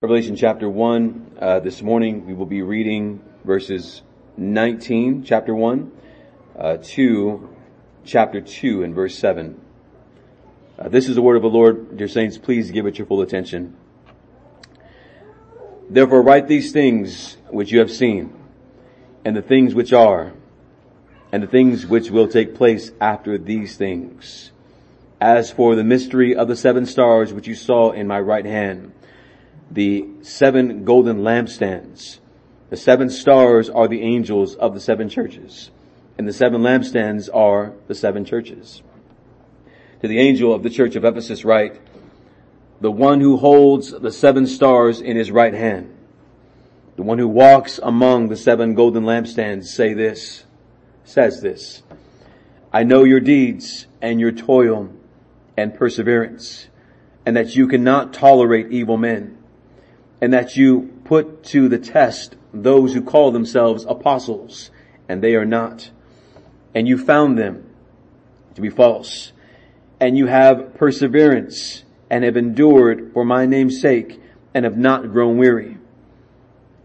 Revelation chapter 1. Uh, this morning we will be reading verses 19, chapter 1, uh, to chapter 2 and verse 7. Uh, this is the word of the Lord. Dear saints, please give it your full attention. Therefore write these things which you have seen, and the things which are, and the things which will take place after these things. As for the mystery of the seven stars which you saw in my right hand, the seven golden lampstands. The seven stars are the angels of the seven churches, and the seven lampstands are the seven churches. To the angel of the church of Ephesus write, the one who holds the seven stars in his right hand, the one who walks among the seven golden lampstands say this, says this, I know your deeds and your toil and perseverance, and that you cannot tolerate evil men and that you put to the test those who call themselves apostles, and they are not. And you found them to be false. And you have perseverance and have endured for my name's sake and have not grown weary.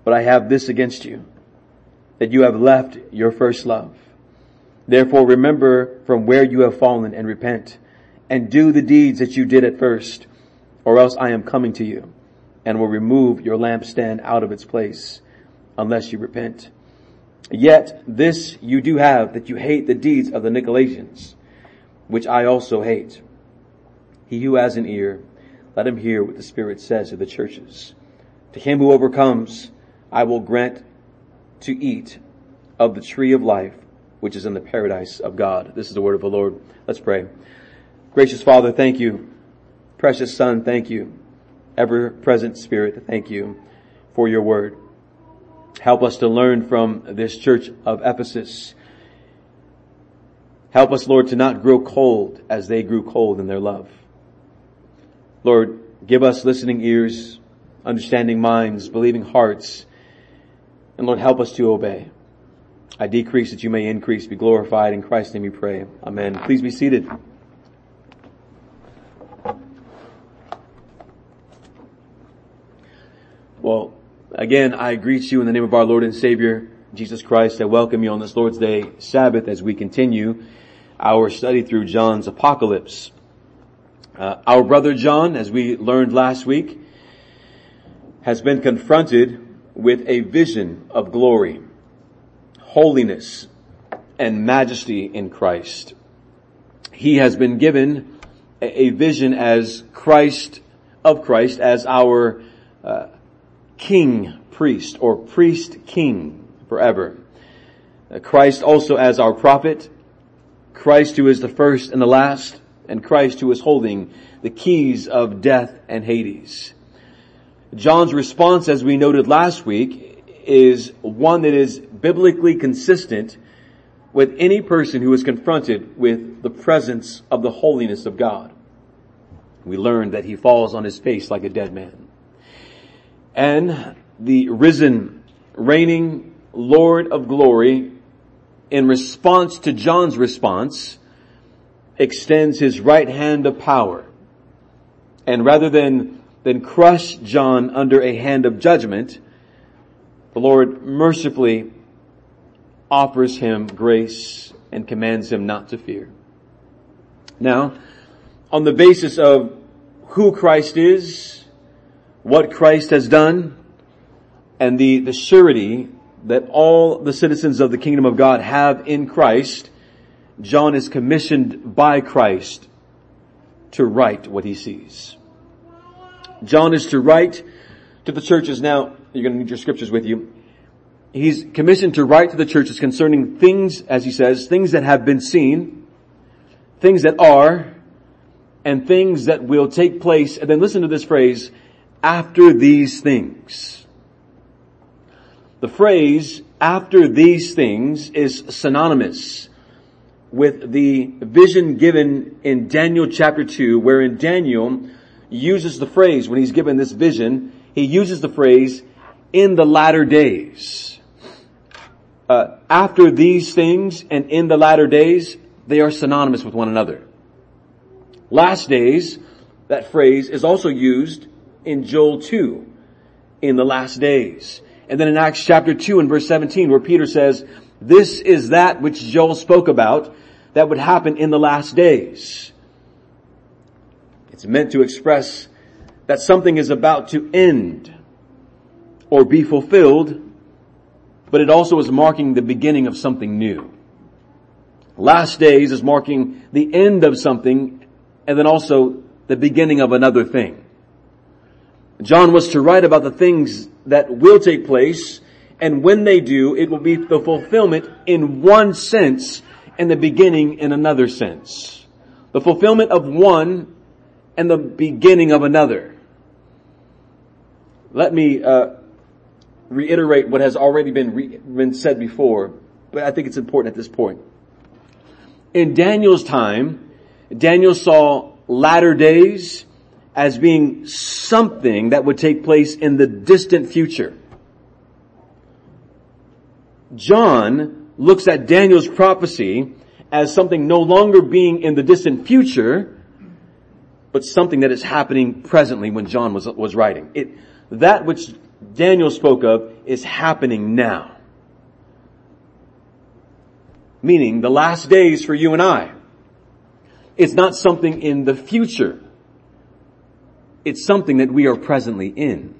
But I have this against you, that you have left your first love. Therefore remember from where you have fallen and repent and do the deeds that you did at first, or else I am coming to you and will remove your lampstand out of its place unless you repent. Yet this you do have that you hate the deeds of the Nicolaitans, which I also hate. He who has an ear, let him hear what the Spirit says to the churches. To him who overcomes, I will grant to eat of the tree of life, which is in the paradise of God. This is the word of the Lord. Let's pray. Gracious Father, thank you. Precious Son, thank you ever present Spirit, thank you for your word. Help us to learn from this church of Ephesus. Help us, Lord, to not grow cold as they grew cold in their love. Lord, give us listening ears, understanding minds, believing hearts, and Lord, help us to obey. I decrease that you may increase, be glorified. In Christ's name we pray. Amen. Please be seated. Well, again, I greet you in the name of our Lord and Savior, Jesus Christ. I welcome you on this Lord's Day Sabbath as we continue our study through John's Apocalypse. Uh, our brother John, as we learned last week, has been confronted with a vision of glory, holiness, and majesty in Christ. He has been given a, vision as Christ, of Christ, as our uh, king priest or priest king forever. Uh, Christ also as our prophet, Christ who is the first and the last, and Christ who is holding the keys of death and Hades. John's response, as we noted last week, is one that is biblically consistent with any person who is confronted with the presence of the holiness of God. We learned that he falls on his face like a dead man and the risen, reigning Lord of glory in response to John's response extends his right hand of power. And rather than, than crush John under a hand of judgment, the Lord mercifully offers him grace and commands him not to fear. Now, on the basis of who Christ is, what Christ has done and the, the surety that all the citizens of the kingdom of God have in Christ, John is commissioned by Christ to write what he sees. John is to write to the churches. Now, you're going to need your scriptures with you. He's commissioned to write to the churches concerning things, as he says, things that have been seen, things that are, and things that will take place. And then listen to this phrase, after these things. The phrase after these things is synonymous with the vision given in Daniel chapter 2 wherein Daniel uses the phrase when he's given this vision, he uses the phrase in the latter days. Uh, after these things and in the latter days, they are synonymous with one another. Last days, that phrase is also used in Joel 2, in the last days. And then in Acts chapter 2 and verse 17 where Peter says, this is that which Joel spoke about that would happen in the last days. It's meant to express that something is about to end or be fulfilled, but it also is marking the beginning of something new. Last days is marking the end of something and then also the beginning of another thing. John was to write about the things that will take place and when they do, it will be the fulfillment in one sense and the beginning in another sense. The fulfillment of one and the beginning of another. Let me uh, reiterate what has already been re- been said before, but I think it's important at this point. In Daniel's time, Daniel saw latter days as being something that would take place in the distant future. John looks at Daniel's prophecy as something no longer being in the distant future, but something that is happening presently when John was, was writing. It, that which Daniel spoke of is happening now. Meaning the last days for you and I. It's not something in the future. It's something that we are presently in.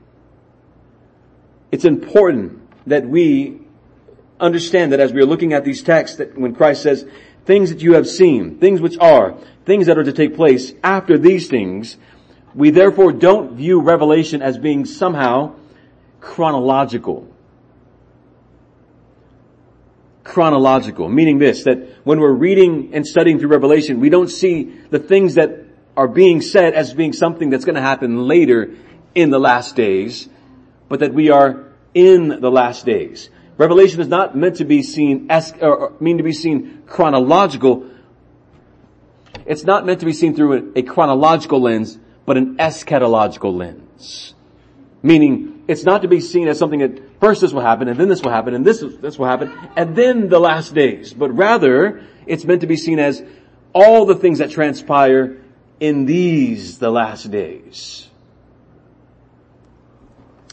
It's important that we understand that as we are looking at these texts that when Christ says, things that you have seen, things which are, things that are to take place after these things, we therefore don't view Revelation as being somehow chronological. Chronological, meaning this, that when we're reading and studying through Revelation, we don't see the things that are being said as being something that's going to happen later in the last days, but that we are in the last days. Revelation is not meant to be seen, or mean to be seen chronological. It's not meant to be seen through a, a chronological lens, but an eschatological lens. Meaning, it's not to be seen as something that first this will happen, and then this will happen, and this, this will happen, and then the last days. But rather, it's meant to be seen as all the things that transpire in these, the last days.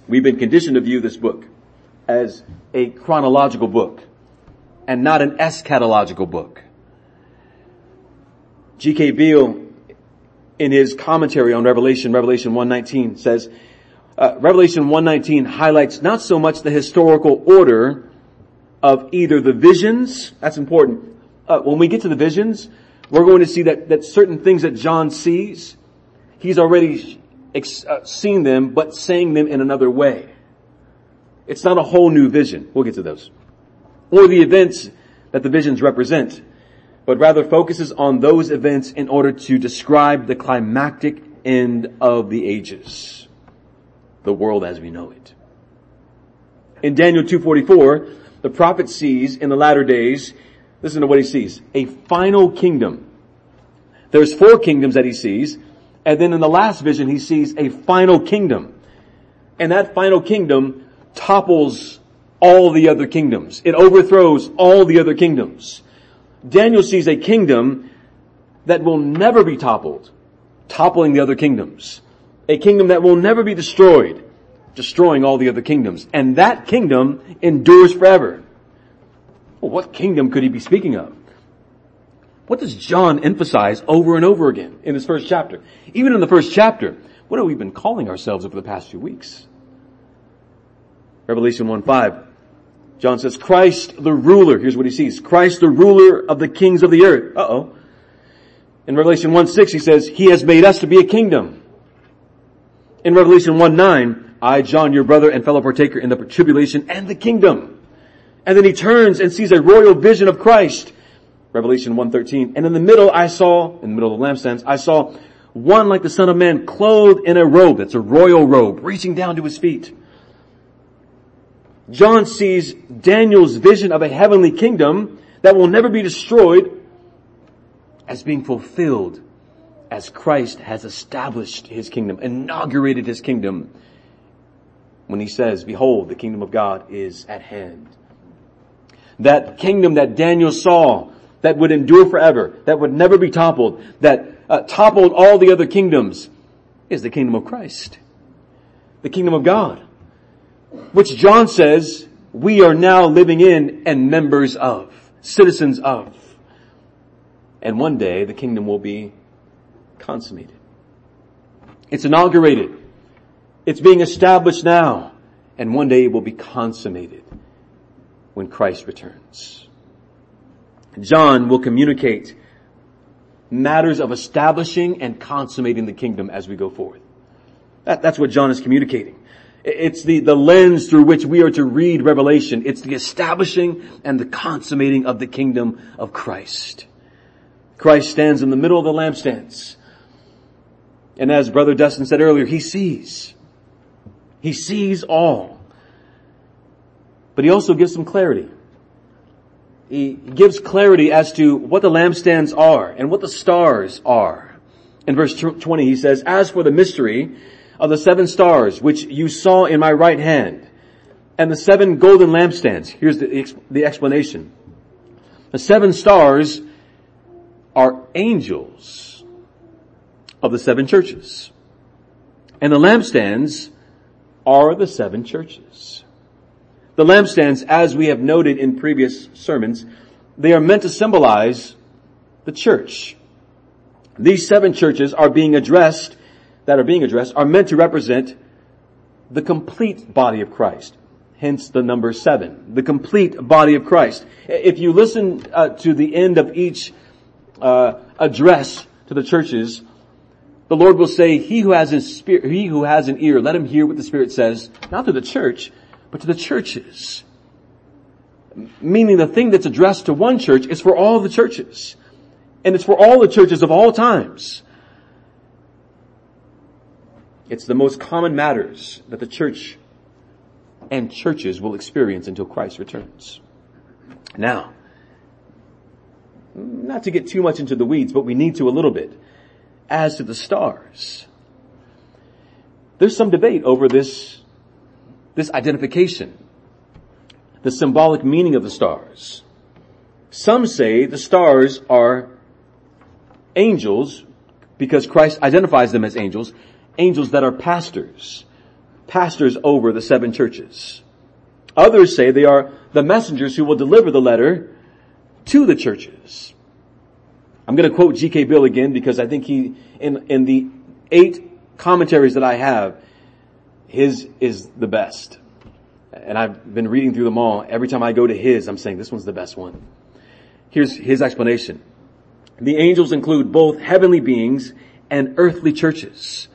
We've been conditioned to view this book as a chronological book and not an eschatological book. G.K. Beale, in his commentary on Revelation, Revelation 119 says, uh, Revelation 119 highlights not so much the historical order of either the visions, that's important. Uh, when we get to the visions, we're going to see that, that certain things that John sees, he's already ex- uh, seen them, but saying them in another way. It's not a whole new vision. We'll get to those. Or the events that the visions represent, but rather focuses on those events in order to describe the climactic end of the ages. The world as we know it. In Daniel 244, the prophet sees in the latter days, listen to what he sees, a final kingdom. There's four kingdoms that he sees, and then in the last vision he sees a final kingdom. And that final kingdom topples all the other kingdoms. It overthrows all the other kingdoms. Daniel sees a kingdom that will never be toppled, toppling the other kingdoms. A kingdom that will never be destroyed, destroying all the other kingdoms. And that kingdom endures forever. Well, what kingdom could he be speaking of? What does John emphasize over and over again in this first chapter? Even in the first chapter, what have we been calling ourselves over the past few weeks? Revelation 1 5. John says, Christ the ruler, here's what he sees, Christ the ruler of the kings of the earth. Uh-oh. In Revelation 1 6 he says, He has made us to be a kingdom. In Revelation 1 9, I, John, your brother and fellow partaker in the tribulation and the kingdom. And then he turns and sees a royal vision of Christ. Revelation 1.13. And in the middle I saw, in the middle of the lampstands, I saw one like the son of man clothed in a robe, that's a royal robe, reaching down to his feet. John sees Daniel's vision of a heavenly kingdom that will never be destroyed as being fulfilled as Christ has established his kingdom, inaugurated his kingdom when he says, behold, the kingdom of God is at hand. That kingdom that Daniel saw that would endure forever, that would never be toppled, that uh, toppled all the other kingdoms is the kingdom of Christ. The kingdom of God. which John says we are now living in and members of, citizens of. And one day the kingdom will be consummated. It's inaugurated. It's being established now. And one day it will be consummated when Christ returns. John will communicate matters of establishing and consummating the kingdom as we go forward. That, that's what John is communicating. It's the, the lens through which we are to read Revelation. It's the establishing and the consummating of the kingdom of Christ. Christ stands in the middle of the lampstands. And as Brother Dustin said earlier, he sees. He sees all. But he also gives some clarity. He gives clarity as to what the lampstands are and what the stars are. In verse 20 he says, As for the mystery of the seven stars which you saw in my right hand and the seven golden lampstands, here's the, the explanation. The seven stars are angels of the seven churches. And the lampstands are the seven churches. The lampstands, as we have noted in previous sermons, they are meant to symbolize the church. These seven churches are being addressed, that are being addressed, are meant to represent the complete body of Christ. Hence the number seven, the complete body of Christ. If you listen uh, to the end of each uh, address to the churches, the Lord will say, he who has his spirit, he who has an ear, let him hear what the Spirit says, not to the church, but to the churches. Meaning the thing that's addressed to one church is for all the churches. And it's for all the churches of all times. It's the most common matters that the church and churches will experience until Christ returns. Now, not to get too much into the weeds, but we need to a little bit. As to the stars, there's some debate over this, this identification, the symbolic meaning of the stars. Some say the stars are angels because Christ identifies them as angels, angels that are pastors, pastors over the seven churches. Others say they are the messengers who will deliver the letter to the churches. I'm going to quote G.K. Beale again because I think he, in, in the eight commentaries that I have, his is the best. And I've been reading through them all. Every time I go to his, I'm saying this one's the best one. Here's his explanation. The angels include both heavenly beings and earthly churches,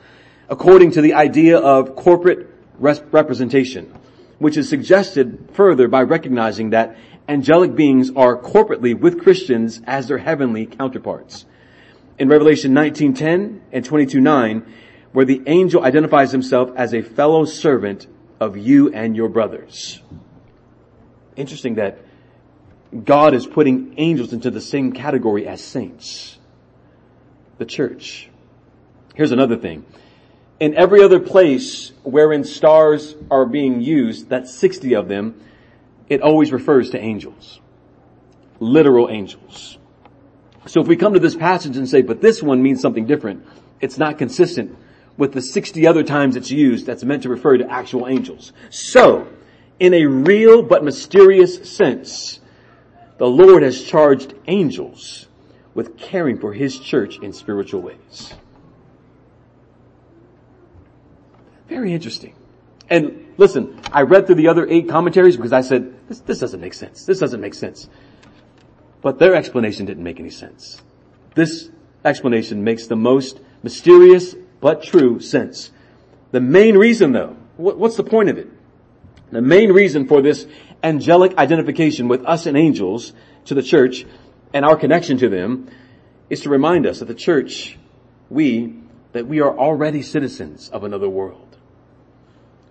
according to the idea of corporate representation, which is suggested further by recognizing that angelic beings are corporately with Christians as their heavenly counterparts. In Revelation 19:10 and 22:9, where the angel identifies himself as a fellow servant of you and your brothers. Interesting that God is putting angels into the same category as saints. The church. Here's another thing. In every other place wherein stars are being used, that's 60 of them, it always refers to angels. Literal angels. So if we come to this passage and say, but this one means something different, it's not consistent with the 60 other times it's used that's meant to refer to actual angels. So, in a real but mysterious sense, the Lord has charged angels with caring for His church in spiritual ways. Very interesting. And listen, I read through the other eight commentaries because I said, this, this doesn't make sense. This doesn't make sense. But their explanation didn't make any sense. This explanation makes the most mysterious but true sense. The main reason though, what's the point of it? The main reason for this angelic identification with us and angels to the church and our connection to them is to remind us that the church, we, that we are already citizens of another world.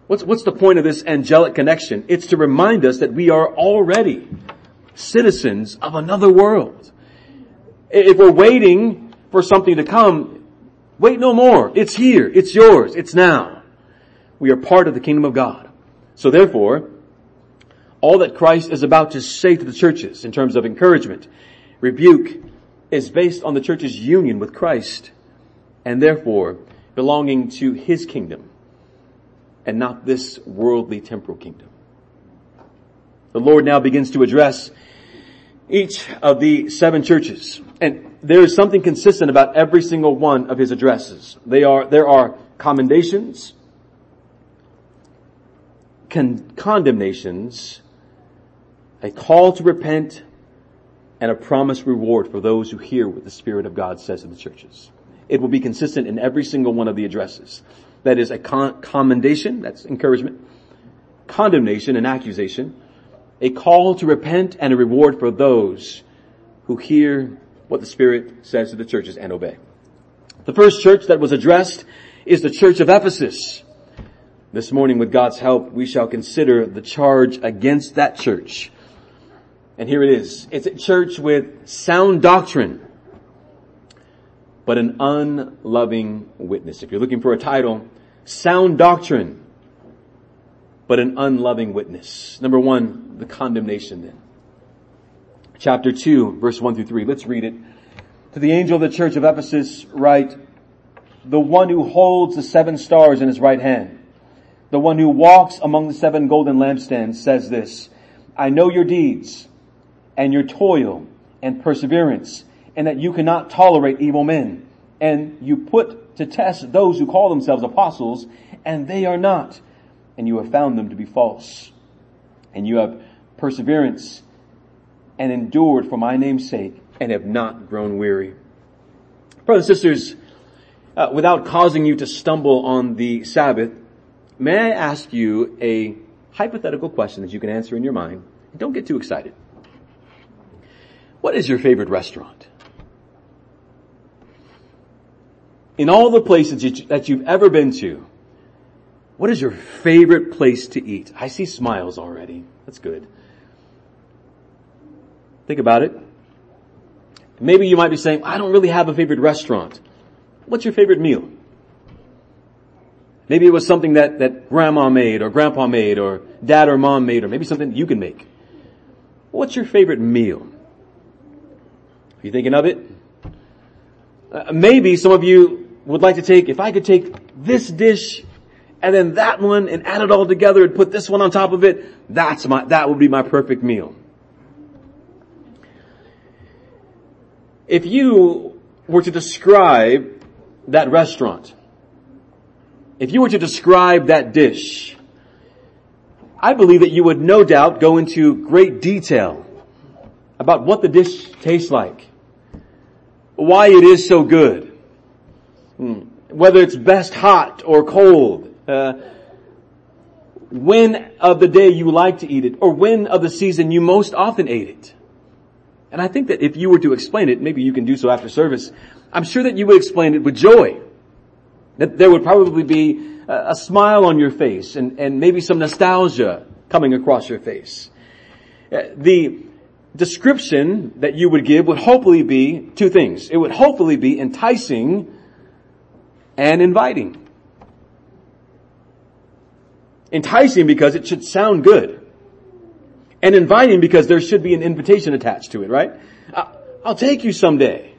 What's, what's the point of this angelic connection? It's to remind us that we are already citizens of another world. If we're waiting for something to come, wait no more. It's here. It's yours. It's now. We are part of the kingdom of God. So therefore, all that Christ is about to say to the churches in terms of encouragement, rebuke, is based on the church's union with Christ and therefore belonging to His kingdom and not this worldly temporal kingdom. The Lord now begins to address each of the seven churches. And there is something consistent about every single one of his addresses. They are, there are commendations, con- condemnations, a call to repent, and a promised reward for those who hear what the Spirit of God says to the churches. It will be consistent in every single one of the addresses. That is a con- commendation, that's encouragement, condemnation and accusation, a call to repent and a reward for those who hear what the Spirit says to the churches and obey. The first church that was addressed is the church of Ephesus. This morning with God's help, we shall consider the charge against that church. And here it is. It's a church with sound doctrine, but an unloving witness. If you're looking for a title, sound doctrine, but an unloving witness. Number one, the condemnation then. Chapter 2, verse 1 through 3. Let's read it. To the angel of the church of Ephesus write, the one who holds the seven stars in his right hand, the one who walks among the seven golden lampstands says this, I know your deeds and your toil and perseverance and that you cannot tolerate evil men and you put to test those who call themselves apostles and they are not and you have found them to be false. And you have perseverance and endured for my name's sake and have not grown weary. Brothers and sisters, uh, without causing you to stumble on the Sabbath, may I ask you a hypothetical question that you can answer in your mind? Don't get too excited. What is your favorite restaurant? In all the places that you've ever been to, what is your favorite place to eat? I see smiles already. That's good. Think about it. Maybe you might be saying, I don't really have a favorite restaurant. What's your favorite meal? Maybe it was something that, that grandma made or grandpa made or dad or mom made or maybe something you can make. What's your favorite meal? Are you thinking of it? Uh, maybe some of you would like to take, if I could take this dish and then that one and add it all together and put this one on top of it, that's my, that would be my perfect meal. If you were to describe that restaurant, if you were to describe that dish, I believe that you would no doubt go into great detail about what the dish tastes like, why it is so good, hmm. whether it's best hot or cold, uh, when of the day you like to eat it, or when of the season you most often ate it. And I think that if you were to explain it, maybe you can do so after service, I'm sure that you would explain it with joy. That there would probably be a, smile on your face and, and maybe some nostalgia coming across your face. Uh, the description that you would give would hopefully be two things. It would hopefully be enticing and inviting. Enticing because it should sound good. And inviting because there should be an invitation attached to it, right? I'll take you someday.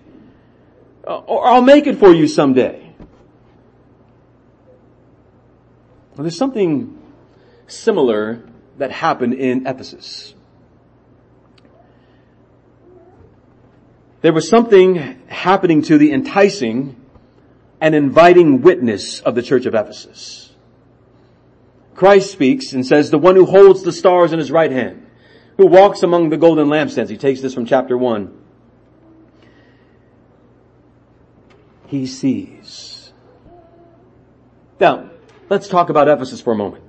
Uh, or I'll make it for you someday. Well, there's something similar that happened in Ephesus. There was something happening to the enticing and inviting witness of the church of Ephesus. Christ speaks and says, the one who holds the stars in his right hand, who walks among the golden lampstands. He takes this from chapter one. He sees. Now, let's talk about Ephesus for a moment.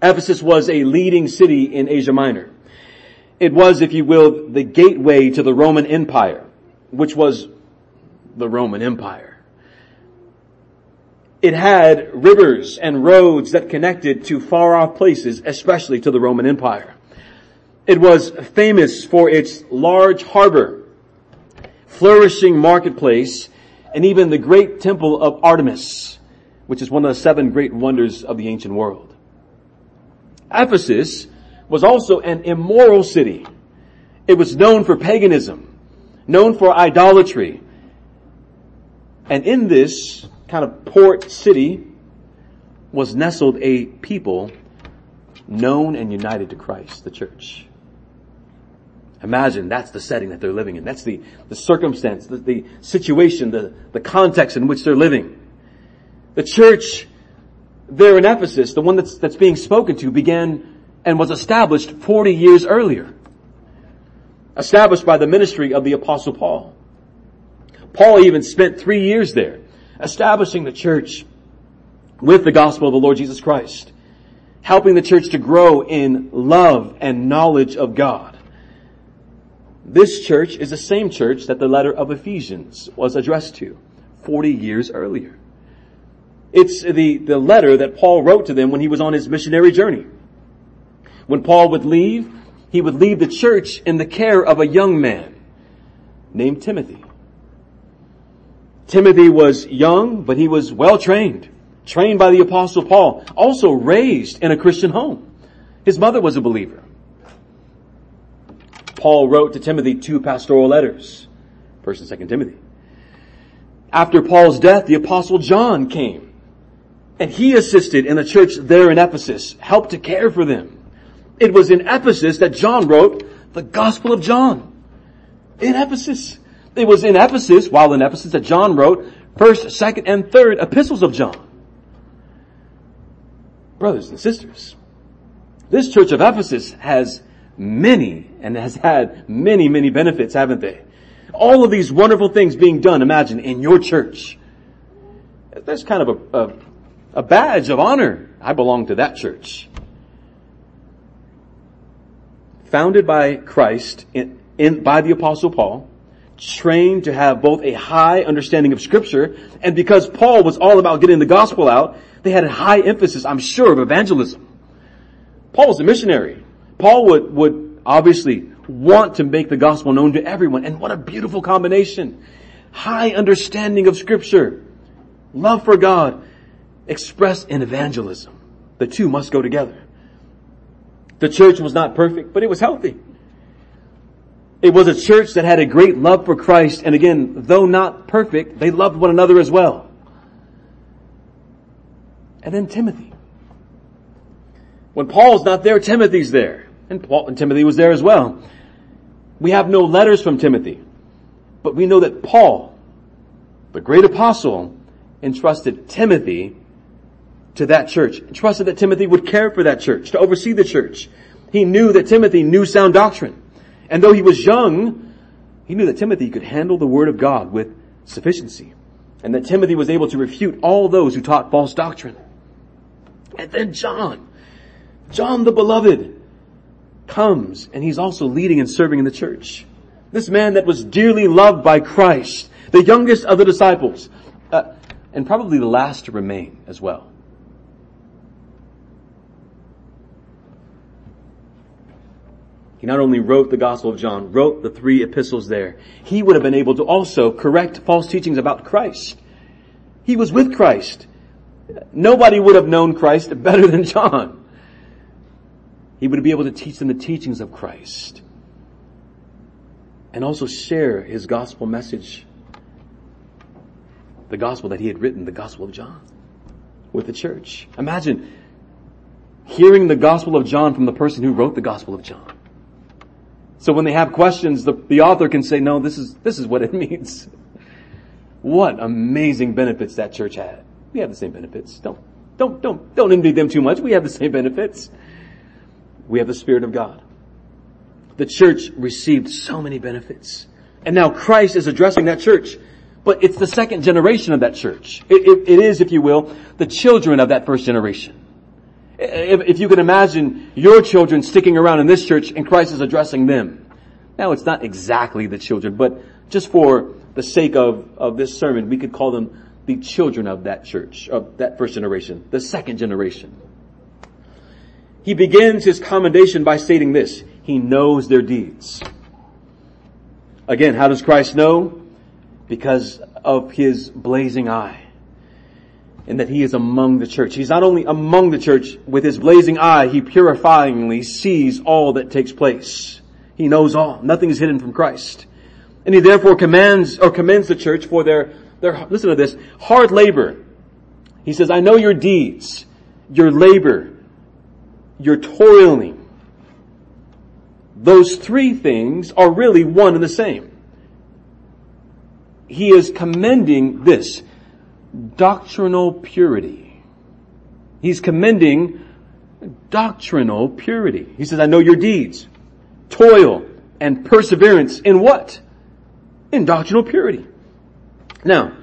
Ephesus was a leading city in Asia Minor. It was, if you will, the gateway to the Roman Empire, which was the Roman Empire. It had rivers and roads that connected to far off places, especially to the Roman Empire. It was famous for its large harbor, flourishing marketplace, and even the great temple of Artemis, which is one of the seven great wonders of the ancient world. Ephesus was also an immoral city. It was known for paganism, known for idolatry. And in this kind of port city, was nestled a people known and united to Christ, the church. Imagine that's the setting that they're living in. That's the, the circumstance, the, the situation, the, the context in which they're living. The church there in Ephesus, the one that's, that's being spoken to, began and was established 40 years earlier. Established by the ministry of the apostle Paul. Paul even spent three years there, establishing the church with the gospel of the Lord Jesus Christ, helping the church to grow in love and knowledge of God. This church is the same church that the letter of Ephesians was addressed to 40 years earlier. It's the, the letter that Paul wrote to them when he was on his missionary journey. When Paul would leave, he would leave the church in the care of a young man named Timothy. Timothy was young, but he was well trained trained by the apostle Paul, also raised in a Christian home. His mother was a believer. Paul wrote to Timothy two pastoral letters, 1st and 2nd Timothy. After Paul's death, the apostle John came and he assisted in the church there in Ephesus, helped to care for them. It was in Ephesus that John wrote the Gospel of John. In Ephesus. It was in Ephesus, while in Ephesus, that John wrote first, second, and third epistles of John brothers and sisters, this church of Ephesus has many and has had many, many benefits, haven't they? All of these wonderful things being done, imagine, in your church. There's kind of a, a, a badge of honor. I belong to that church. Founded by Christ in, in, by the apostle Paul, trained to have both a high understanding of scripture, and because Paul was all about getting the gospel out, they had a high emphasis, I'm sure, of evangelism. Paul was a missionary. Paul would, would obviously want to make the gospel known to everyone. And what a beautiful combination. High understanding of scripture, love for God, expressed in evangelism. The two must go together. The church was not perfect, but it was healthy. It was a church that had a great love for Christ, and again, though not perfect, they loved one another as well. And then Timothy. When Paul's not there, Timothy's there. And Paul and Timothy was there as well. We have no letters from Timothy, but we know that Paul, the great apostle, entrusted Timothy to that church. Entrusted that Timothy would care for that church, to oversee the church. He knew that Timothy knew sound doctrine. And though he was young, he knew that Timothy could handle the word of God with sufficiency. And that Timothy was able to refute all those who taught false doctrine. And then John, John the beloved, comes and he's also leading and serving in the church. This man that was dearly loved by Christ, the youngest of the disciples, uh, and probably the last to remain as well. He not only wrote the Gospel of John, wrote the three epistles there. He would have been able to also correct false teachings about Christ. He was with Christ. Nobody would have known Christ better than John. He would be able to teach them the teachings of Christ and also share his gospel message, the gospel that he had written, the gospel of John with the church. Imagine hearing the gospel of John from the person who wrote the gospel of John. So when they have questions, the, the author can say, no, this is, this is what it means. What amazing benefits that church had. We have the same benefits. Don't, don't, don't, don't envy them too much. We have the same benefits. We have the Spirit of God. The church received so many benefits. And now Christ is addressing that church. But it's the second generation of that church. it, it, it is, if you will, the children of that first generation. If, if you can imagine your children sticking around in this church and Christ is addressing them. Now it's not exactly the children, but just for the sake of, of this sermon, we could call them the children of that church, of that first generation, the second generation. He begins his commendation by stating this, he knows their deeds. Again, how does Christ know? Because of his blazing eye. And that he is among the church. He's not only among the church, with his blazing eye, he purifyingly sees all that takes place. He knows all. Nothing is hidden from Christ. And he therefore commands or commends the church for their their, listen to this, hard labor. He says, I know your deeds. your labor, your toiling. Those three things are really one and the same. He is commending this doctrinal purity. He's commending doctrinal purity. He says, I know your deeds, toil, and perseverance in what? In doctrinal purity. Now,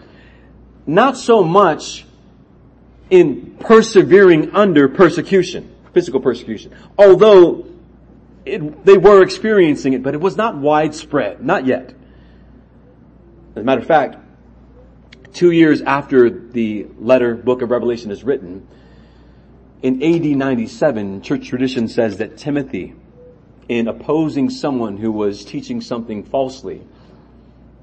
not so much in persevering under persecution, physical persecution. Although it, they were experiencing it, but it was not widespread, not yet. As a matter of fact, two years after the letter, book of Revelation is written, in AD 97, church tradition says that Timothy, in opposing someone who was teaching something falsely,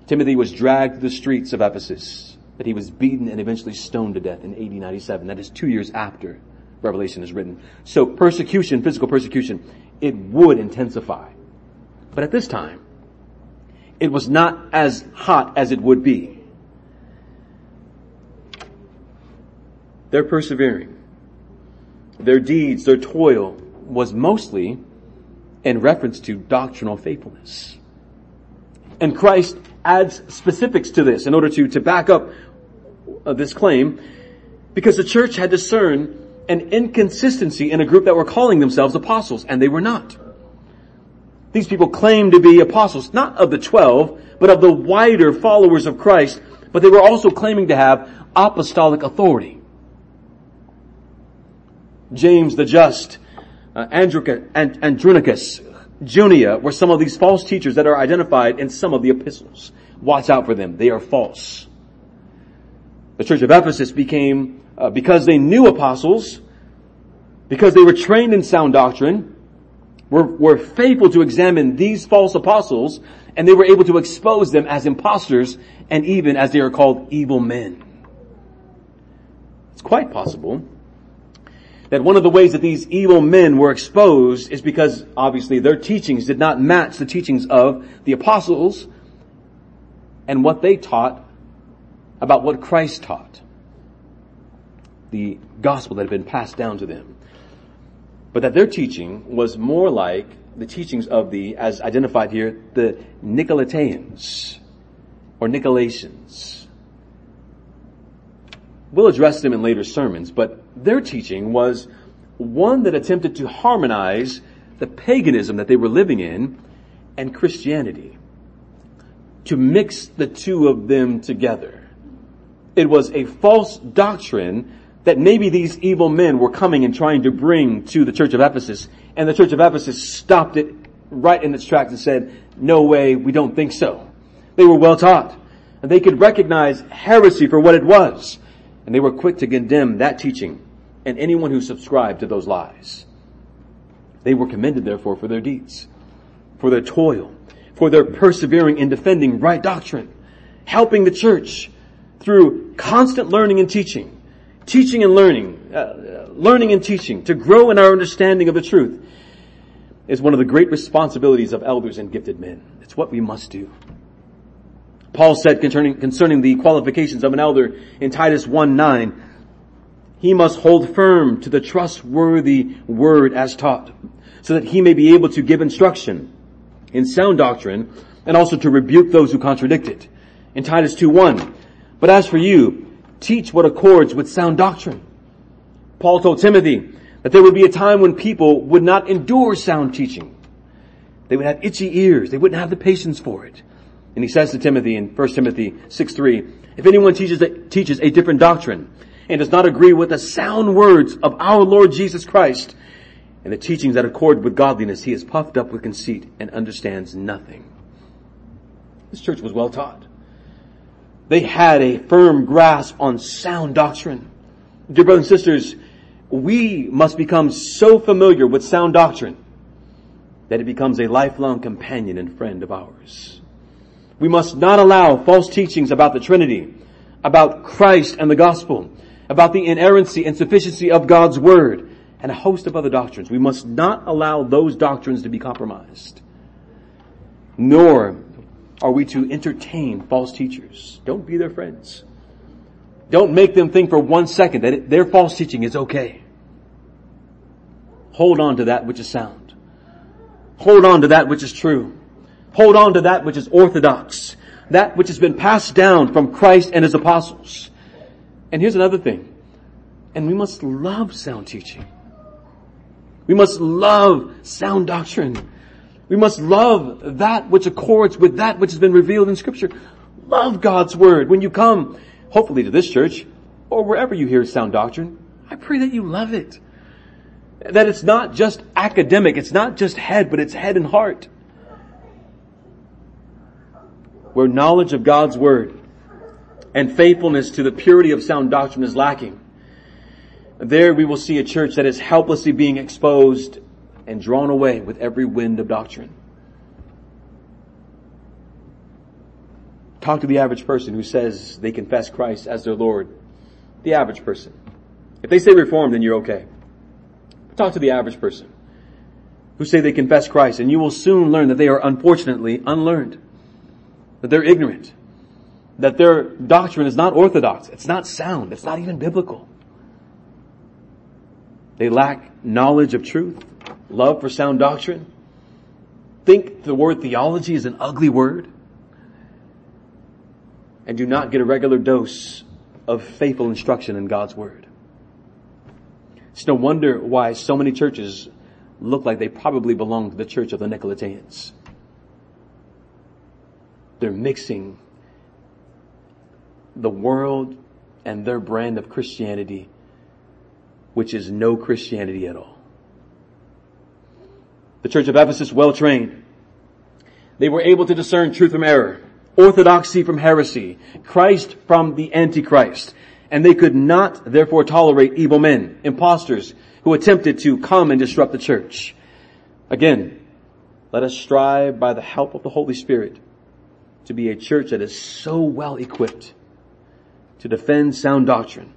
Timothy was dragged to the streets of Ephesus, that he was beaten and eventually stoned to death in AD 97. That is two years after Revelation is written. So persecution, physical persecution, it would intensify. But at this time, it was not as hot as it would be. They're persevering. Their deeds, their toil was mostly in reference to doctrinal faithfulness. And Christ adds specifics to this in order to, to back up uh, this claim because the church had discerned an inconsistency in a group that were calling themselves apostles and they were not. These people claimed to be apostles, not of the twelve, but of the wider followers of Christ, but they were also claiming to have apostolic authority. James the Just, uh, Andronicus, Junia were some of these false teachers that are identified in some of the epistles. Watch out for them. They are false. The church of Ephesus became, uh, because they knew apostles, because they were trained in sound doctrine, were, were faithful to examine these false apostles, and they were able to expose them as imposters, and even as they are called evil men. It's quite possible that one of the ways that these evil men were exposed is because obviously their teachings did not match the teachings of the apostles and what they taught about what Christ taught. The gospel that had been passed down to them. But that their teaching was more like the teachings of the, as identified here, the Nicolaitans or Nicolaitans We'll address them in later sermons, but their teaching was one that attempted to harmonize the paganism that they were living in and Christianity. To mix the two of them together. It was a false doctrine that maybe these evil men were coming and trying to bring to the church of Ephesus, and the church of Ephesus stopped it right in its tracks and said, no way, we don't think so. They were well taught, and they could recognize heresy for what it was. And they were quick to condemn that teaching and anyone who subscribed to those lies. They were commended therefore for their deeds, for their toil, for their persevering in defending right doctrine, helping the church through constant learning and teaching, teaching and learning, uh, learning and teaching to grow in our understanding of the truth is one of the great responsibilities of elders and gifted men. It's what we must do. Paul said concerning, concerning the qualifications of an elder in Titus 1 9, he must hold firm to the trustworthy word as taught, so that he may be able to give instruction in sound doctrine and also to rebuke those who contradict it. In Titus 2 1, but as for you, teach what accords with sound doctrine. Paul told Timothy that there would be a time when people would not endure sound teaching. They would have itchy ears. They wouldn't have the patience for it. And he says to Timothy in 1 Timothy 6 3, if anyone teaches teaches a different doctrine and does not agree with the sound words of our Lord Jesus Christ and the teachings that accord with godliness, he is puffed up with conceit and understands nothing. This church was well taught. They had a firm grasp on sound doctrine. Dear brothers and sisters, we must become so familiar with sound doctrine that it becomes a lifelong companion and friend of ours. We must not allow false teachings about the Trinity, about Christ and the gospel, about the inerrancy and sufficiency of God's word, and a host of other doctrines. We must not allow those doctrines to be compromised. Nor are we to entertain false teachers. Don't be their friends. Don't make them think for one second that their false teaching is okay. hold on to that which is sound. Hold on to that which is true. Hold on to that which is orthodox. That which has been passed down from Christ and his apostles. And here's another thing. And we must love sound teaching. We must love sound doctrine. We must love that which accords with that which has been revealed in scripture. Love God's word. When you come, hopefully to this church, or wherever you hear sound doctrine, I pray that you love it. That it's not just academic, it's not just head, but it's head and heart. Where knowledge of God's word and faithfulness to the purity of sound doctrine is lacking, there we will see a church that is helplessly being exposed and drawn away with every wind of doctrine. Talk to the average person who says they confess Christ as their Lord. The average person. If they say reformed, then you're okay. Talk to the average person who say they confess Christ and you will soon learn that they are unfortunately unlearned. That they're ignorant. That their doctrine is not orthodox. It's not sound. It's not even biblical. They lack knowledge of truth, love for sound doctrine. Think the word theology is an ugly word. And do not get a regular dose of faithful instruction in God's word. It's no wonder why so many churches look like they probably belong to the church of the Nicolaitans. They're mixing the world and their brand of Christianity, which is no Christianity at all. The church of Ephesus, well trained. They were able to discern truth from error, orthodoxy from heresy, Christ from the Antichrist and they could not therefore tolerate evil men, impostors, who attempted to come and disrupt the church. Again, let us strive by the help of the Holy Spirit to be a church that is so well equipped to defend sound doctrine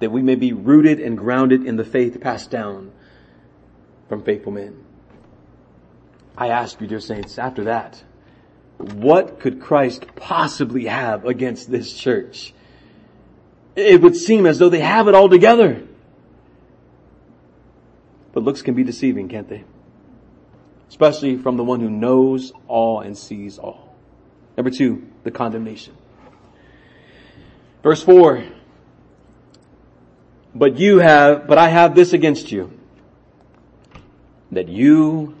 that we may be rooted and grounded in the faith passed down from faithful men. I ask you, dear saints, after that, what could Christ possibly have against this church? it would seem as though they have it all together. But looks can be deceiving, can't they? Especially from the one who knows all and sees all. Number two, the condemnation. Verse four. But you have, but I have this against you. That you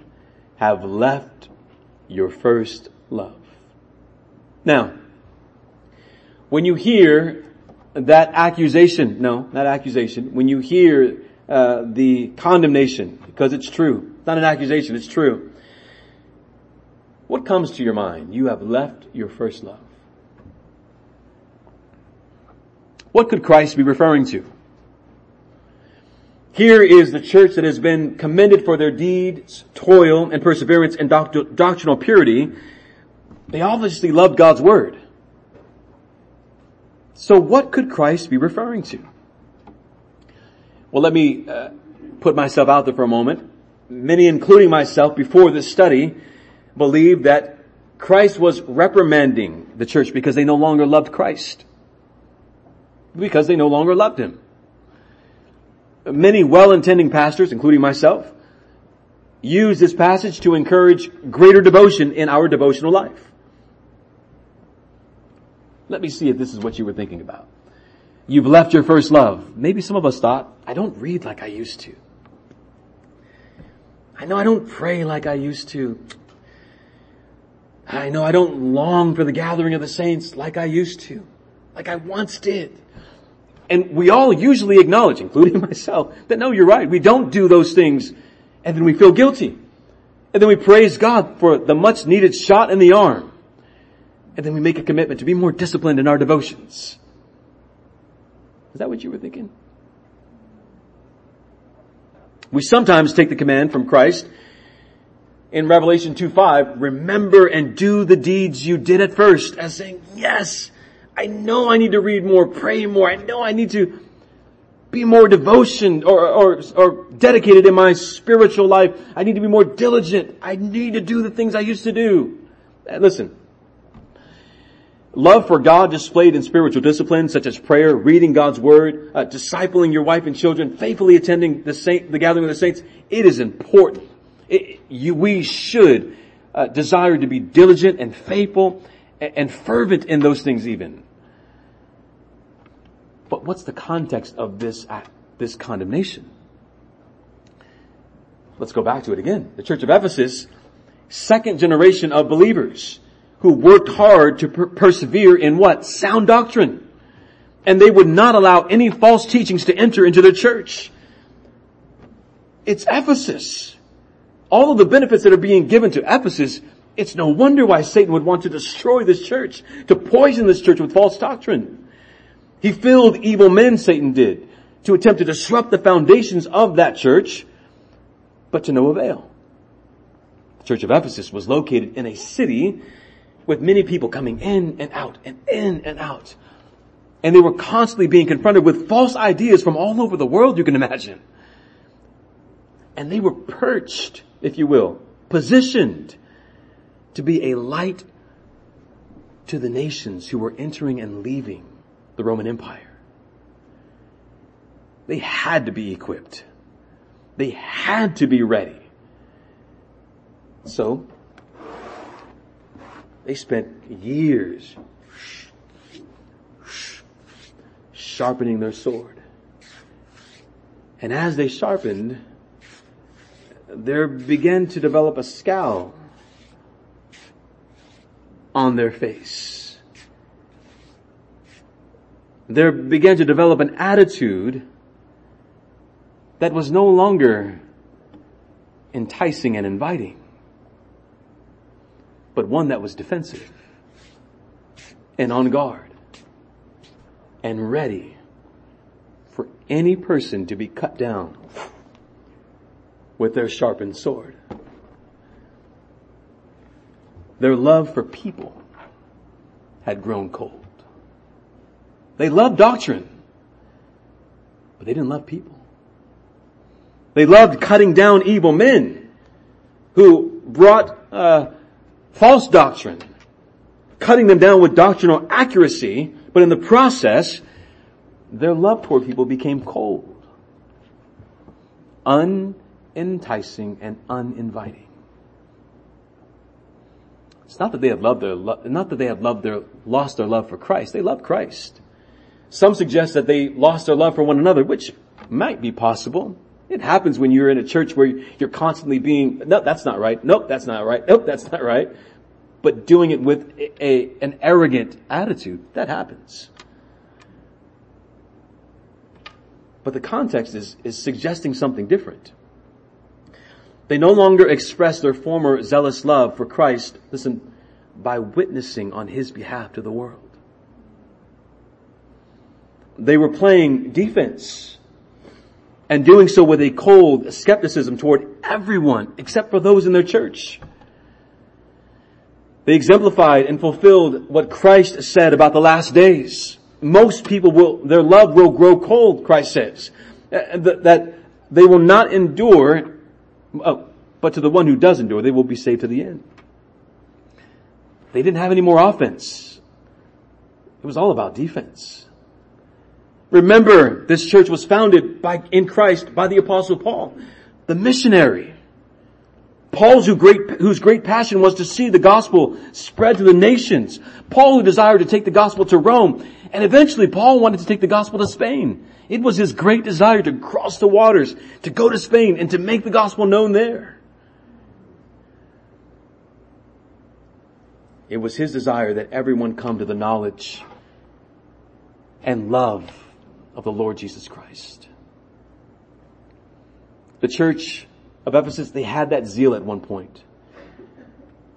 have left your first love. Now, when you hear that accusation, no, not accusation, when you hear uh, the condemnation, because it's true. It's not an accusation, it's true. What comes to your mind? You have left your first love. What could Christ be referring to? Here is the church that has been commended for their deeds, toil, and perseverance and doctrinal purity. They obviously loved God's Word. So what could Christ be referring to? Well, let me uh, put myself out there for a moment. Many, including myself, before this study, believed that Christ was reprimanding the church because they no longer loved Christ. Because they no longer loved Him. Many well-intending pastors, including myself, use this passage to encourage greater devotion in our devotional life. Let me see if this is what you were thinking about. You've left your first love. Maybe some of us thought, I don't read like I used to. I know I don't pray like I used to. I know I don't long for the gathering of the saints like I used to, like I once did. And we all usually acknowledge, including myself, that no, you're right. We don't do those things and then we feel guilty. And then we praise God for the much needed shot in the arm and then we make a commitment to be more disciplined in our devotions. Is that what you were thinking? We sometimes take the command from Christ in Revelation 2-5, remember and do the deeds you did at first as saying, yes, I know I need to read more, pray more, I know I need to be more devotion or, or, or dedicated in my spiritual life. I need to be more diligent. I need to do the things I used to do. Listen, Love for God displayed in spiritual disciplines such as prayer, reading God's word, uh, discipling your wife and children, faithfully attending the saint, the gathering of the saints. It is important. It, you, we should uh, desire to be diligent and faithful and, and fervent in those things even. But what's the context of this act, this condemnation? Let's go back to it again. The church of Ephesus, second generation of believers who worked hard to per- persevere in what? Sound doctrine. And they would not allow any false teachings to enter into the church. It's Ephesus. All of the benefits that are being given to Ephesus, it's no wonder why Satan would want to destroy this church, to poison this church with false doctrine. He filled evil men, Satan did, to attempt to disrupt the foundations of that church, but to no avail. The church of Ephesus was located in a city with many people coming in and out and in and out. And they were constantly being confronted with false ideas from all over the world, you can imagine. And they were perched, if you will, positioned to be a light to the nations who were entering and leaving the Roman Empire. They had to be equipped. They had to be ready. So, they spent years sharpening their sword. And as they sharpened, there began to develop a scowl on their face. There began to develop an attitude that was no longer enticing and inviting but one that was defensive and on guard and ready for any person to be cut down with their sharpened sword. Their love for people had grown cold. They loved doctrine, but they didn't love people. They loved cutting down evil men who brought uh, false doctrine, cutting them down with doctrinal accuracy, but in the process, their love toward people became cold, unenticing, and uninviting. It's not that they had loved their, not that they had loved their, lost their love for Christ. They loved Christ. Some suggest that they lost their love for one another, which might be possible. It happens when you're in a church where you're constantly being, no, that's not right. Nope, that's not right. Nope, that's not right. But doing it with a, an arrogant attitude, that happens. But the context is, is suggesting something different. They no longer express their former zealous love for Christ, listen, by witnessing on His behalf to the world. They were playing defense and doing so with a cold skepticism toward everyone except for those in their church. They exemplified and fulfilled what Christ said about the last days. Most people will, their love will grow cold, Christ says. Uh, that they will not endure, oh, but to the one who does endure, they will be saved to the end. They didn't have any more offense. It was all about defense. Remember, this church was founded by, in Christ by the apostle Paul, the missionary. Paul's who great, whose great passion was to see the gospel spread to the nations. Paul who desired to take the gospel to Rome. And eventually Paul wanted to take the gospel to Spain. It was his great desire to cross the waters, to go to Spain and to make the gospel known there. It was his desire that everyone come to the knowledge and love of the Lord Jesus Christ. The church of Ephesus, they had that zeal at one point.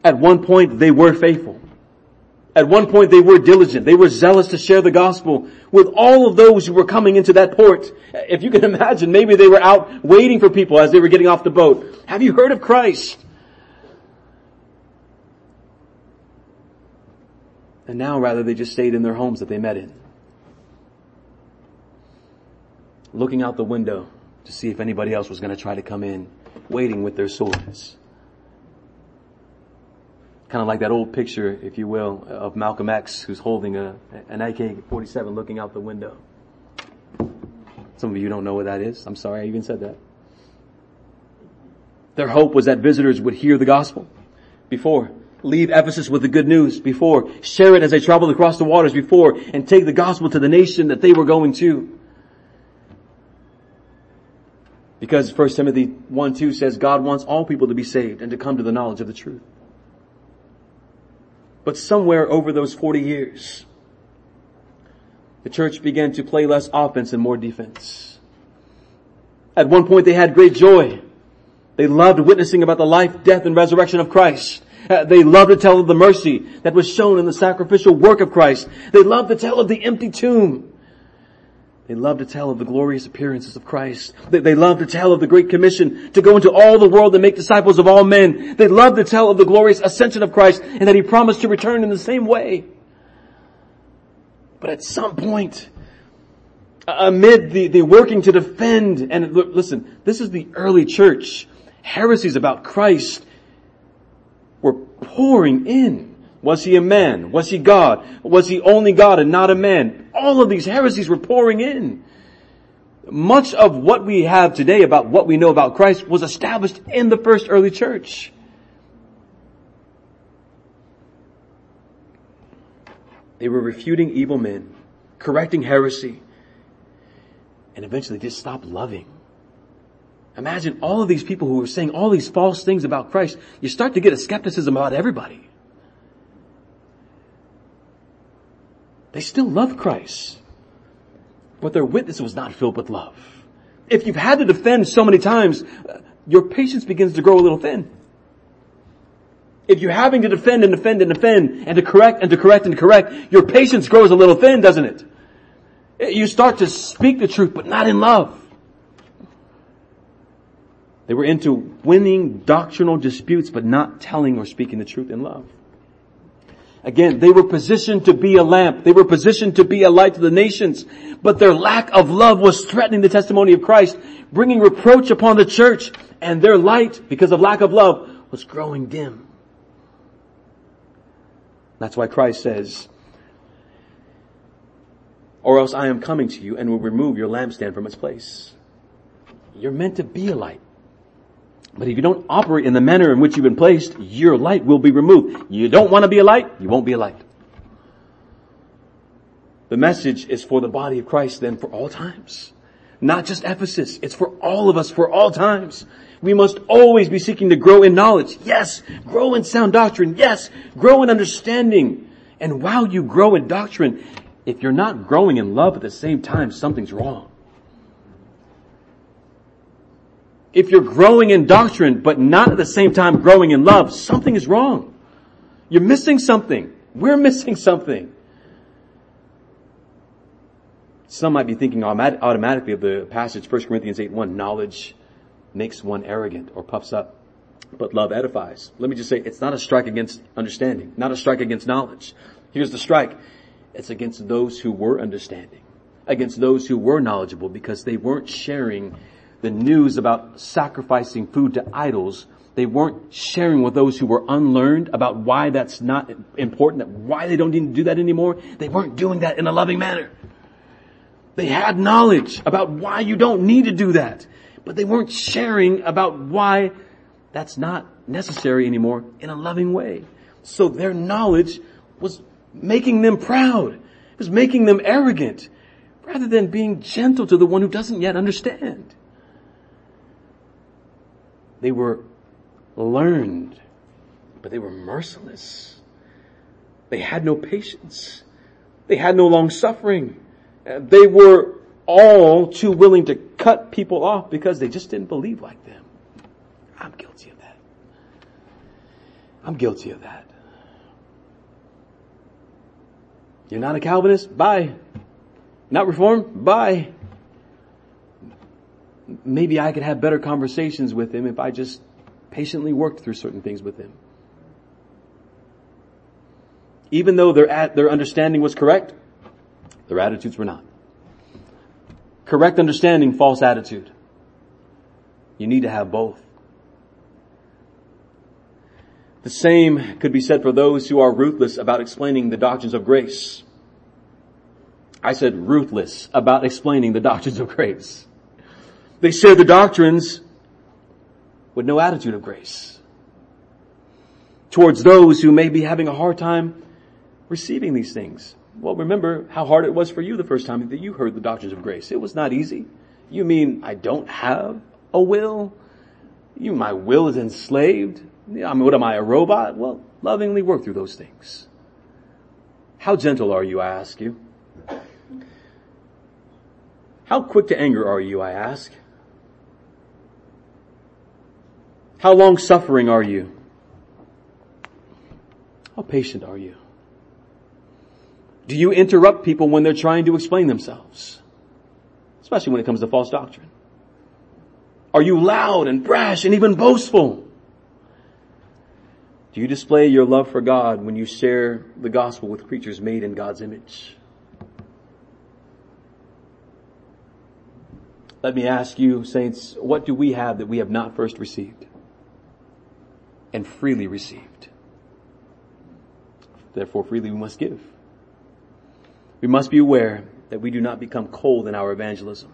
At one point, they were faithful. At one point, they were diligent. They were zealous to share the gospel with all of those who were coming into that port. If you can imagine, maybe they were out waiting for people as they were getting off the boat. Have you heard of Christ? And now rather they just stayed in their homes that they met in. Looking out the window to see if anybody else was going to try to come in, waiting with their swords. Kind of like that old picture, if you will, of Malcolm X who's holding a, an AK-47 looking out the window. Some of you don't know what that is. I'm sorry I even said that. Their hope was that visitors would hear the gospel before, leave Ephesus with the good news before, share it as they traveled across the waters before, and take the gospel to the nation that they were going to. Because 1 Timothy 1 2 says God wants all people to be saved and to come to the knowledge of the truth. But somewhere over those 40 years, the church began to play less offense and more defense. At one point they had great joy. They loved witnessing about the life, death, and resurrection of Christ. Uh, they loved to tell of the mercy that was shown in the sacrificial work of Christ. They loved to tell of the empty tomb. They love to tell of the glorious appearances of Christ. They, they love to tell of the Great Commission to go into all the world and make disciples of all men. They love to tell of the glorious ascension of Christ and that He promised to return in the same way. But at some point, amid the, the working to defend, and look, listen, this is the early church. Heresies about Christ were pouring in. Was he a man? Was he God? Was he only God and not a man? All of these heresies were pouring in. Much of what we have today about what we know about Christ was established in the first early church. They were refuting evil men, correcting heresy, and eventually just stopped loving. Imagine all of these people who were saying all these false things about Christ. You start to get a skepticism about everybody. They still love Christ, but their witness was not filled with love. If you've had to defend so many times, uh, your patience begins to grow a little thin. If you're having to defend and defend and defend and to correct and to correct and to correct, your patience grows a little thin, doesn't it? You start to speak the truth, but not in love. They were into winning doctrinal disputes, but not telling or speaking the truth in love. Again, they were positioned to be a lamp. They were positioned to be a light to the nations. But their lack of love was threatening the testimony of Christ, bringing reproach upon the church. And their light, because of lack of love, was growing dim. That's why Christ says, or else I am coming to you and will remove your lampstand from its place. You're meant to be a light. But if you don't operate in the manner in which you've been placed, your light will be removed. You don't want to be a light, you won't be a light. The message is for the body of Christ then for all times. Not just Ephesus. It's for all of us for all times. We must always be seeking to grow in knowledge. Yes. Grow in sound doctrine. Yes. Grow in understanding. And while you grow in doctrine, if you're not growing in love at the same time, something's wrong. If you're growing in doctrine, but not at the same time growing in love, something is wrong. You're missing something. We're missing something. Some might be thinking automatically of the passage 1 Corinthians 8 1, knowledge makes one arrogant or puffs up, but love edifies. Let me just say, it's not a strike against understanding, not a strike against knowledge. Here's the strike. It's against those who were understanding, against those who were knowledgeable because they weren't sharing the news about sacrificing food to idols, they weren't sharing with those who were unlearned about why that's not important, that why they don't need to do that anymore. They weren't doing that in a loving manner. They had knowledge about why you don't need to do that, but they weren't sharing about why that's not necessary anymore in a loving way. So their knowledge was making them proud. It was making them arrogant rather than being gentle to the one who doesn't yet understand. They were learned, but they were merciless. They had no patience. They had no long suffering. Uh, they were all too willing to cut people off because they just didn't believe like them. I'm guilty of that. I'm guilty of that. You're not a Calvinist? Bye. Not reformed? Bye maybe I could have better conversations with him if I just patiently worked through certain things with him. Even though their, at, their understanding was correct, their attitudes were not. Correct understanding, false attitude. You need to have both. The same could be said for those who are ruthless about explaining the doctrines of grace. I said ruthless about explaining the doctrines of grace. They share the doctrines with no attitude of grace. Towards those who may be having a hard time receiving these things. Well, remember how hard it was for you the first time that you heard the doctrines of grace. It was not easy. You mean I don't have a will? You, my will is enslaved? I mean, what am I, a robot? Well, lovingly work through those things. How gentle are you, I ask you? How quick to anger are you, I ask? How long suffering are you? How patient are you? Do you interrupt people when they're trying to explain themselves? Especially when it comes to false doctrine. Are you loud and brash and even boastful? Do you display your love for God when you share the gospel with creatures made in God's image? Let me ask you, saints, what do we have that we have not first received? And freely received. Therefore freely we must give. We must be aware that we do not become cold in our evangelism.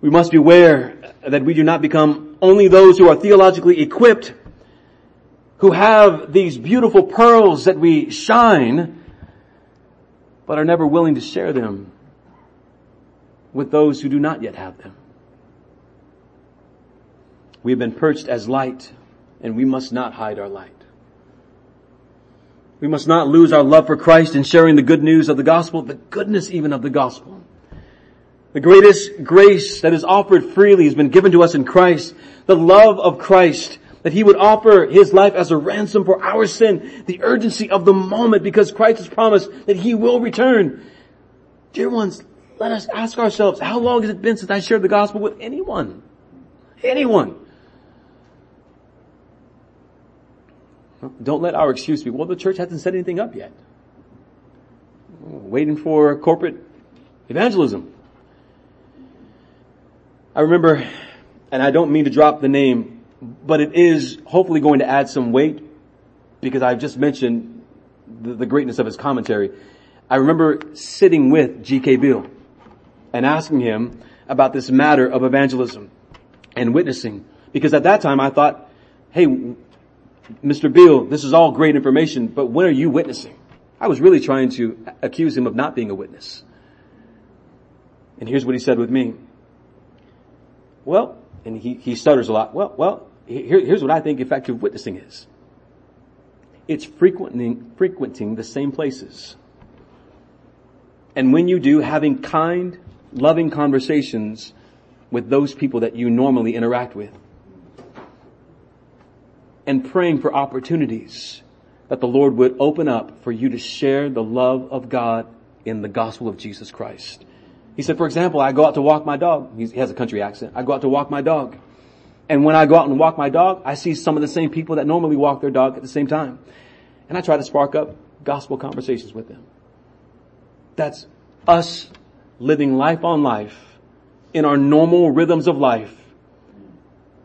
We must be aware that we do not become only those who are theologically equipped who have these beautiful pearls that we shine, but are never willing to share them with those who do not yet have them. We have been perched as light and we must not hide our light. We must not lose our love for Christ in sharing the good news of the gospel, the goodness even of the gospel. The greatest grace that is offered freely has been given to us in Christ. The love of Christ that he would offer his life as a ransom for our sin, the urgency of the moment because Christ has promised that he will return. Dear ones, let us ask ourselves, how long has it been since I shared the gospel with anyone? Anyone. Don't let our excuse be, well, the church hasn't set anything up yet. Waiting for corporate evangelism. I remember, and I don't mean to drop the name but it is hopefully going to add some weight because I've just mentioned the, the greatness of his commentary. I remember sitting with G.K. Beale and asking him about this matter of evangelism and witnessing because at that time I thought, hey, Mr. Beale, this is all great information, but when are you witnessing? I was really trying to accuse him of not being a witness. And here's what he said with me. Well, and he, he stutters a lot. Well, well, here, here's what I think effective witnessing is. It's frequenting, frequenting the same places. And when you do, having kind, loving conversations with those people that you normally interact with. And praying for opportunities that the Lord would open up for you to share the love of God in the gospel of Jesus Christ. He said, for example, I go out to walk my dog. He has a country accent. I go out to walk my dog. And when I go out and walk my dog, I see some of the same people that normally walk their dog at the same time. And I try to spark up gospel conversations with them. That's us living life on life in our normal rhythms of life,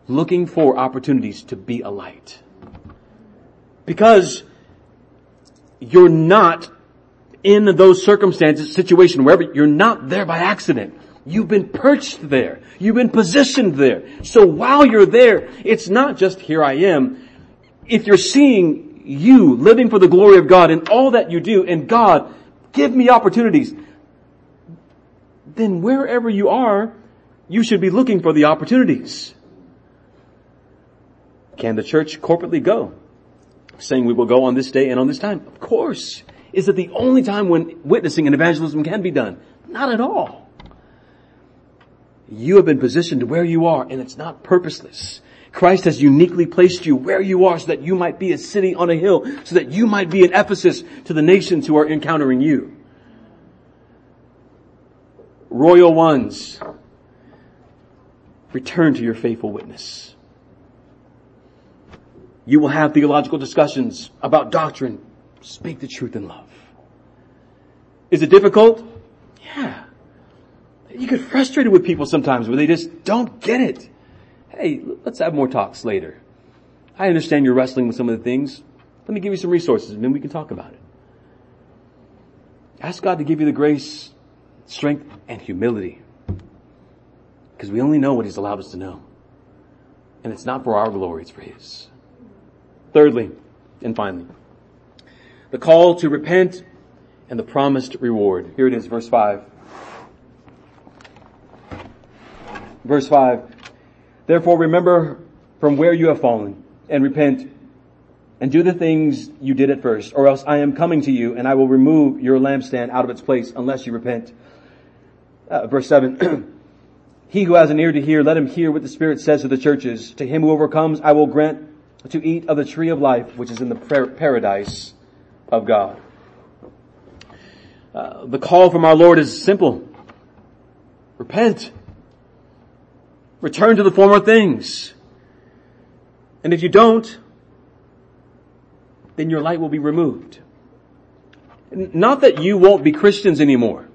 looking for opportunities to be a light. Because you're not in those circumstances, situation, wherever, you're not there by accident. You've been perched there. You've been positioned there. So while you're there, it's not just here I am. If you're seeing you living for the glory of God in all that you do and God, give me opportunities, then wherever you are, you should be looking for the opportunities. Can the church corporately go? Saying we will go on this day and on this time? Of course. Is it the only time when witnessing and evangelism can be done? Not at all. You have been positioned where you are and it's not purposeless. Christ has uniquely placed you where you are so that you might be a city on a hill, so that you might be an Ephesus to the nations who are encountering you. Royal ones, return to your faithful witness. You will have theological discussions about doctrine. Speak the truth in love. Is it difficult? Yeah you get frustrated with people sometimes where they just don't get it. Hey, let's have more talks later. I understand you're wrestling with some of the things. Let me give you some resources and then we can talk about it. Ask God to give you the grace, strength, and humility. Because we only know what He's allowed us to know. And it's not for our glory, it's for His. Thirdly, and finally, the call to repent and the promised reward. Here it is, verse 5. Verse 5. Therefore remember from where you have fallen and repent and do the things you did at first, or else I am coming to you and I will remove your lampstand out of its place unless you repent. Uh, verse 7. he who has an ear to hear, let him hear what the Spirit says to the churches. To him who overcomes, I will grant to eat of the tree of life, which is in the paradise of God. Uh, the call from our Lord is simple. Repent. Return to the former things. And if you don't, then your light will be removed. Not that you won't be Christians anymore.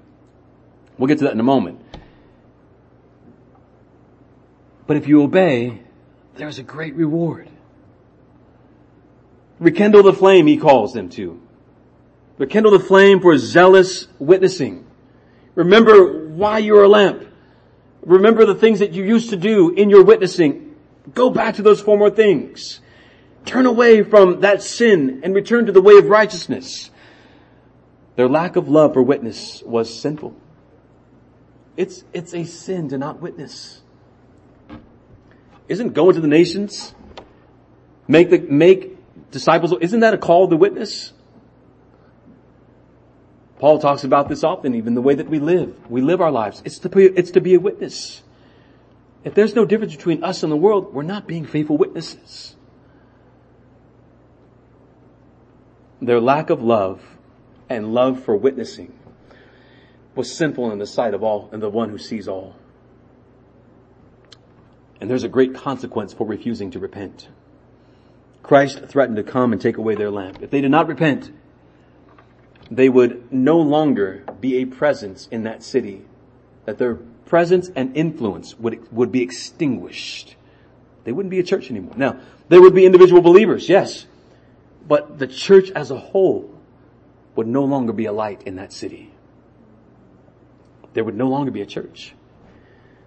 We'll get to that in a moment. But if you obey, there's a great reward. Rekindle the flame, he calls them to. Rekindle the flame for zealous witnessing. Remember why you're a lamp. Remember the things that you used to do in your witnessing. Go back to those former things. Turn away from that sin and return to the way of righteousness. Their lack of love for witness was sinful. It's, it's a sin to not witness. Isn't going to the nations, make the, make disciples, isn't that a call to witness? Paul talks about this often, even the way that we live. We live our lives. It's to be, it's to be a witness. If there's no difference between us and the world, we're not being faithful witnesses. Their lack of love and love for witnessing was sinful in the sight of all and the one who sees all. And there's a great consequence for refusing to repent. Christ threatened to come and take away their lamp. If they did not repent, they would no longer be a presence in that city, that their presence and influence would, would be extinguished. They wouldn't be a church anymore. Now, there would be individual believers, yes, but the church as a whole would no longer be a light in that city. There would no longer be a church.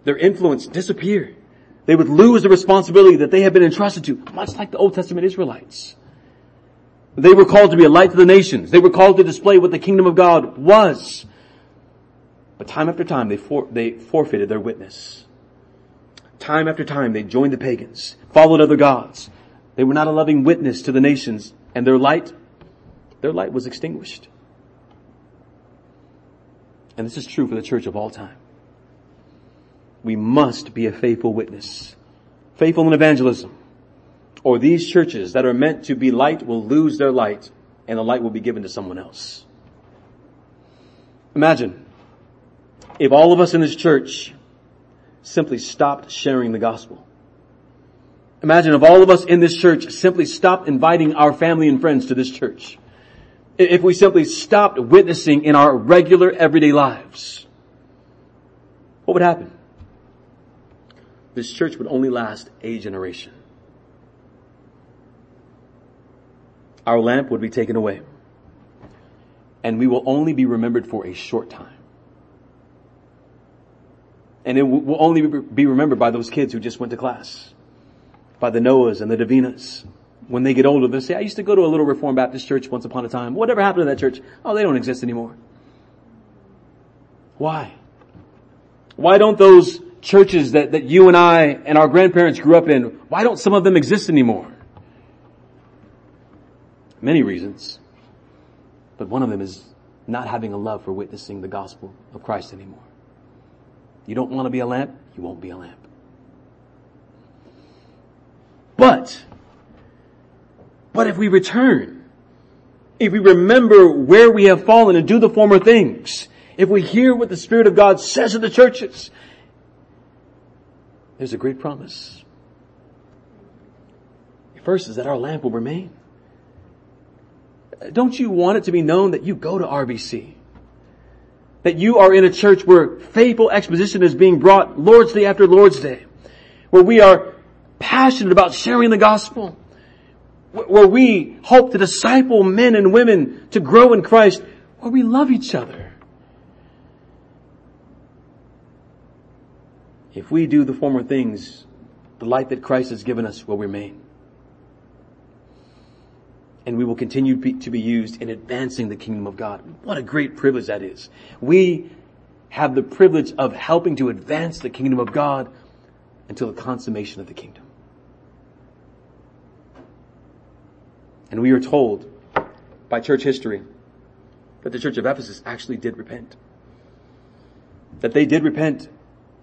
Their influence disappeared. They would lose the responsibility that they had been entrusted to, much like the Old Testament Israelites. They were called to be a light to the nations. They were called to display what the kingdom of God was. But time after time, they, for, they forfeited their witness. Time after time, they joined the pagans, followed other gods. They were not a loving witness to the nations, and their light, their light was extinguished. And this is true for the church of all time. We must be a faithful witness. Faithful in evangelism or these churches that are meant to be light will lose their light and the light will be given to someone else. Imagine if all of us in this church simply stopped sharing the gospel. Imagine if all of us in this church simply stopped inviting our family and friends to this church. If we simply stopped witnessing in our regular everyday lives. What would happen? This church would only last a generation. our lamp would be taken away. And we will only be remembered for a short time. And it will only be remembered by those kids who just went to class. By the Noahs and the Davinas. When they get older, they'll say, I used to go to a little Reformed Baptist church once upon a time. Whatever happened to that church? Oh, they don't exist anymore. Why? Why don't those churches that, that you and I and our grandparents grew up in, why don't some of them exist anymore? Many reasons. But one of them is not having a love for witnessing the gospel of Christ anymore. You don't want to be a lamp, you won't be a lamp. But, but if we return, if we remember where we have fallen and do the former things, if we hear what the Spirit of God says to the churches, there's a great promise. First is that our lamp will remain. Don't you want it to be known that you go to RBC? That you are in a church where faithful exposition is being brought Lord's Day after Lord's Day. Where we are passionate about sharing the gospel. where we hope to disciple men and women to grow in Christ, where we love each other. If we do the former things, the light that Christ has given us will remain. And we will continue to be used in advancing the kingdom of God. What a great privilege that is. We have the privilege of helping to advance the kingdom of God until the consummation of the kingdom. And we are told by church history that the church of Ephesus actually did repent. That they did repent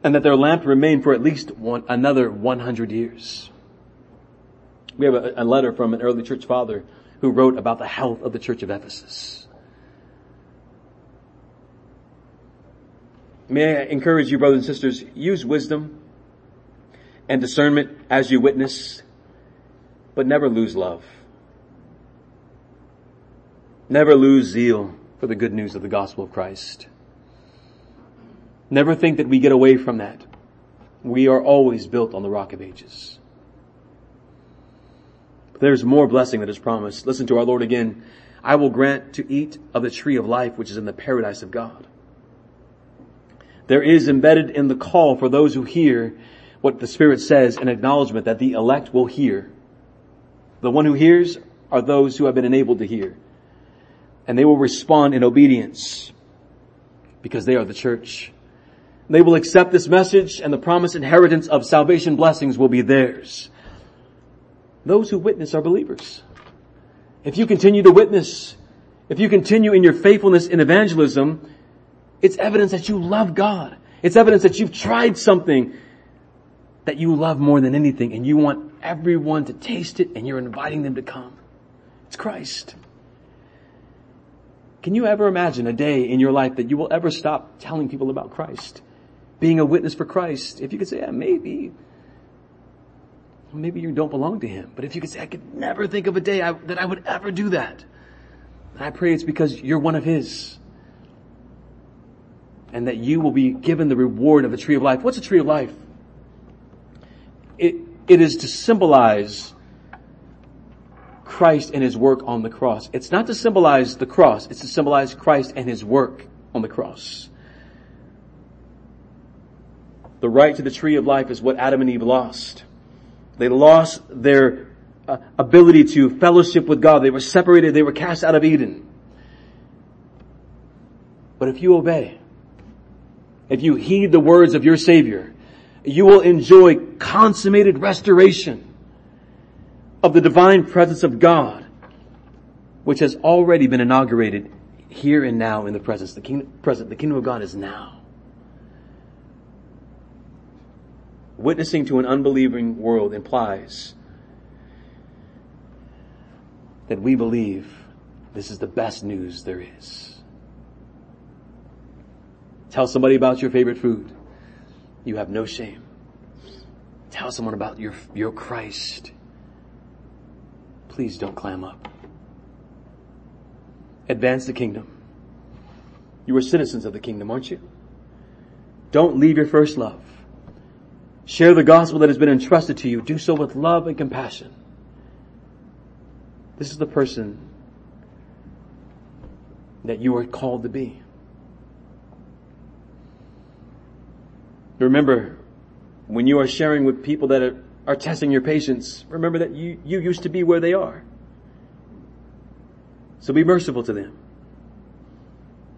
and that their lamp remained for at least one, another 100 years. We have a, a letter from an early church father who wrote about the health of the church of Ephesus. May I encourage you, brothers and sisters, use wisdom and discernment as you witness, but never lose love. Never lose zeal for the good news of the gospel of Christ. Never think that we get away from that. We are always built on the rock of ages. There's more blessing that is promised. Listen to our Lord again. I will grant to eat of the tree of life which is in the paradise of God. There is embedded in the call for those who hear what the Spirit says an acknowledgement that the elect will hear. The one who hears are those who have been enabled to hear and they will respond in obedience because they are the church. They will accept this message and the promised inheritance of salvation blessings will be theirs. Those who witness are believers. If you continue to witness, if you continue in your faithfulness in evangelism, it's evidence that you love God. It's evidence that you've tried something that you love more than anything and you want everyone to taste it and you're inviting them to come. It's Christ. Can you ever imagine a day in your life that you will ever stop telling people about Christ? Being a witness for Christ? If you could say, yeah, maybe. Maybe you don't belong to Him. But if you could say, I could never think of a day I, that I would ever do that. I pray it's because you're one of His. And that you will be given the reward of the tree of life. What's a tree of life? It, it is to symbolize Christ and his work on the cross. It's not to symbolize the cross, it's to symbolize Christ and his work on the cross. The right to the tree of life is what Adam and Eve lost. They lost their uh, ability to fellowship with God. They were separated. They were cast out of Eden. But if you obey, if you heed the words of your Savior, you will enjoy consummated restoration of the divine presence of God, which has already been inaugurated here and now in the presence. The kingdom, present, the kingdom of God is now. Witnessing to an unbelieving world implies that we believe this is the best news there is. Tell somebody about your favorite food. You have no shame. Tell someone about your, your Christ please don't clam up. Advance the kingdom. You are citizens of the kingdom, aren't you? Don't leave your first love. Share the gospel that has been entrusted to you. Do so with love and compassion. This is the person that you are called to be. Remember, when you are sharing with people that are testing your patience, remember that you, you used to be where they are. So be merciful to them.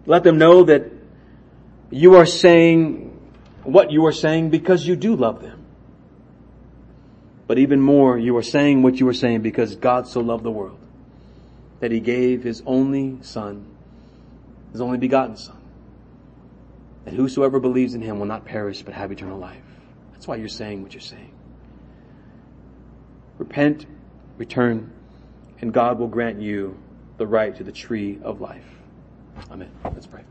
Let them know that you are saying what you are saying because you do love them. But even more, you are saying what you are saying because God so loved the world that he gave his only son, his only begotten son, that whosoever believes in him will not perish but have eternal life. That's why you're saying what you're saying. Repent, return, and God will grant you the right to the tree of life. Amen. Let's pray.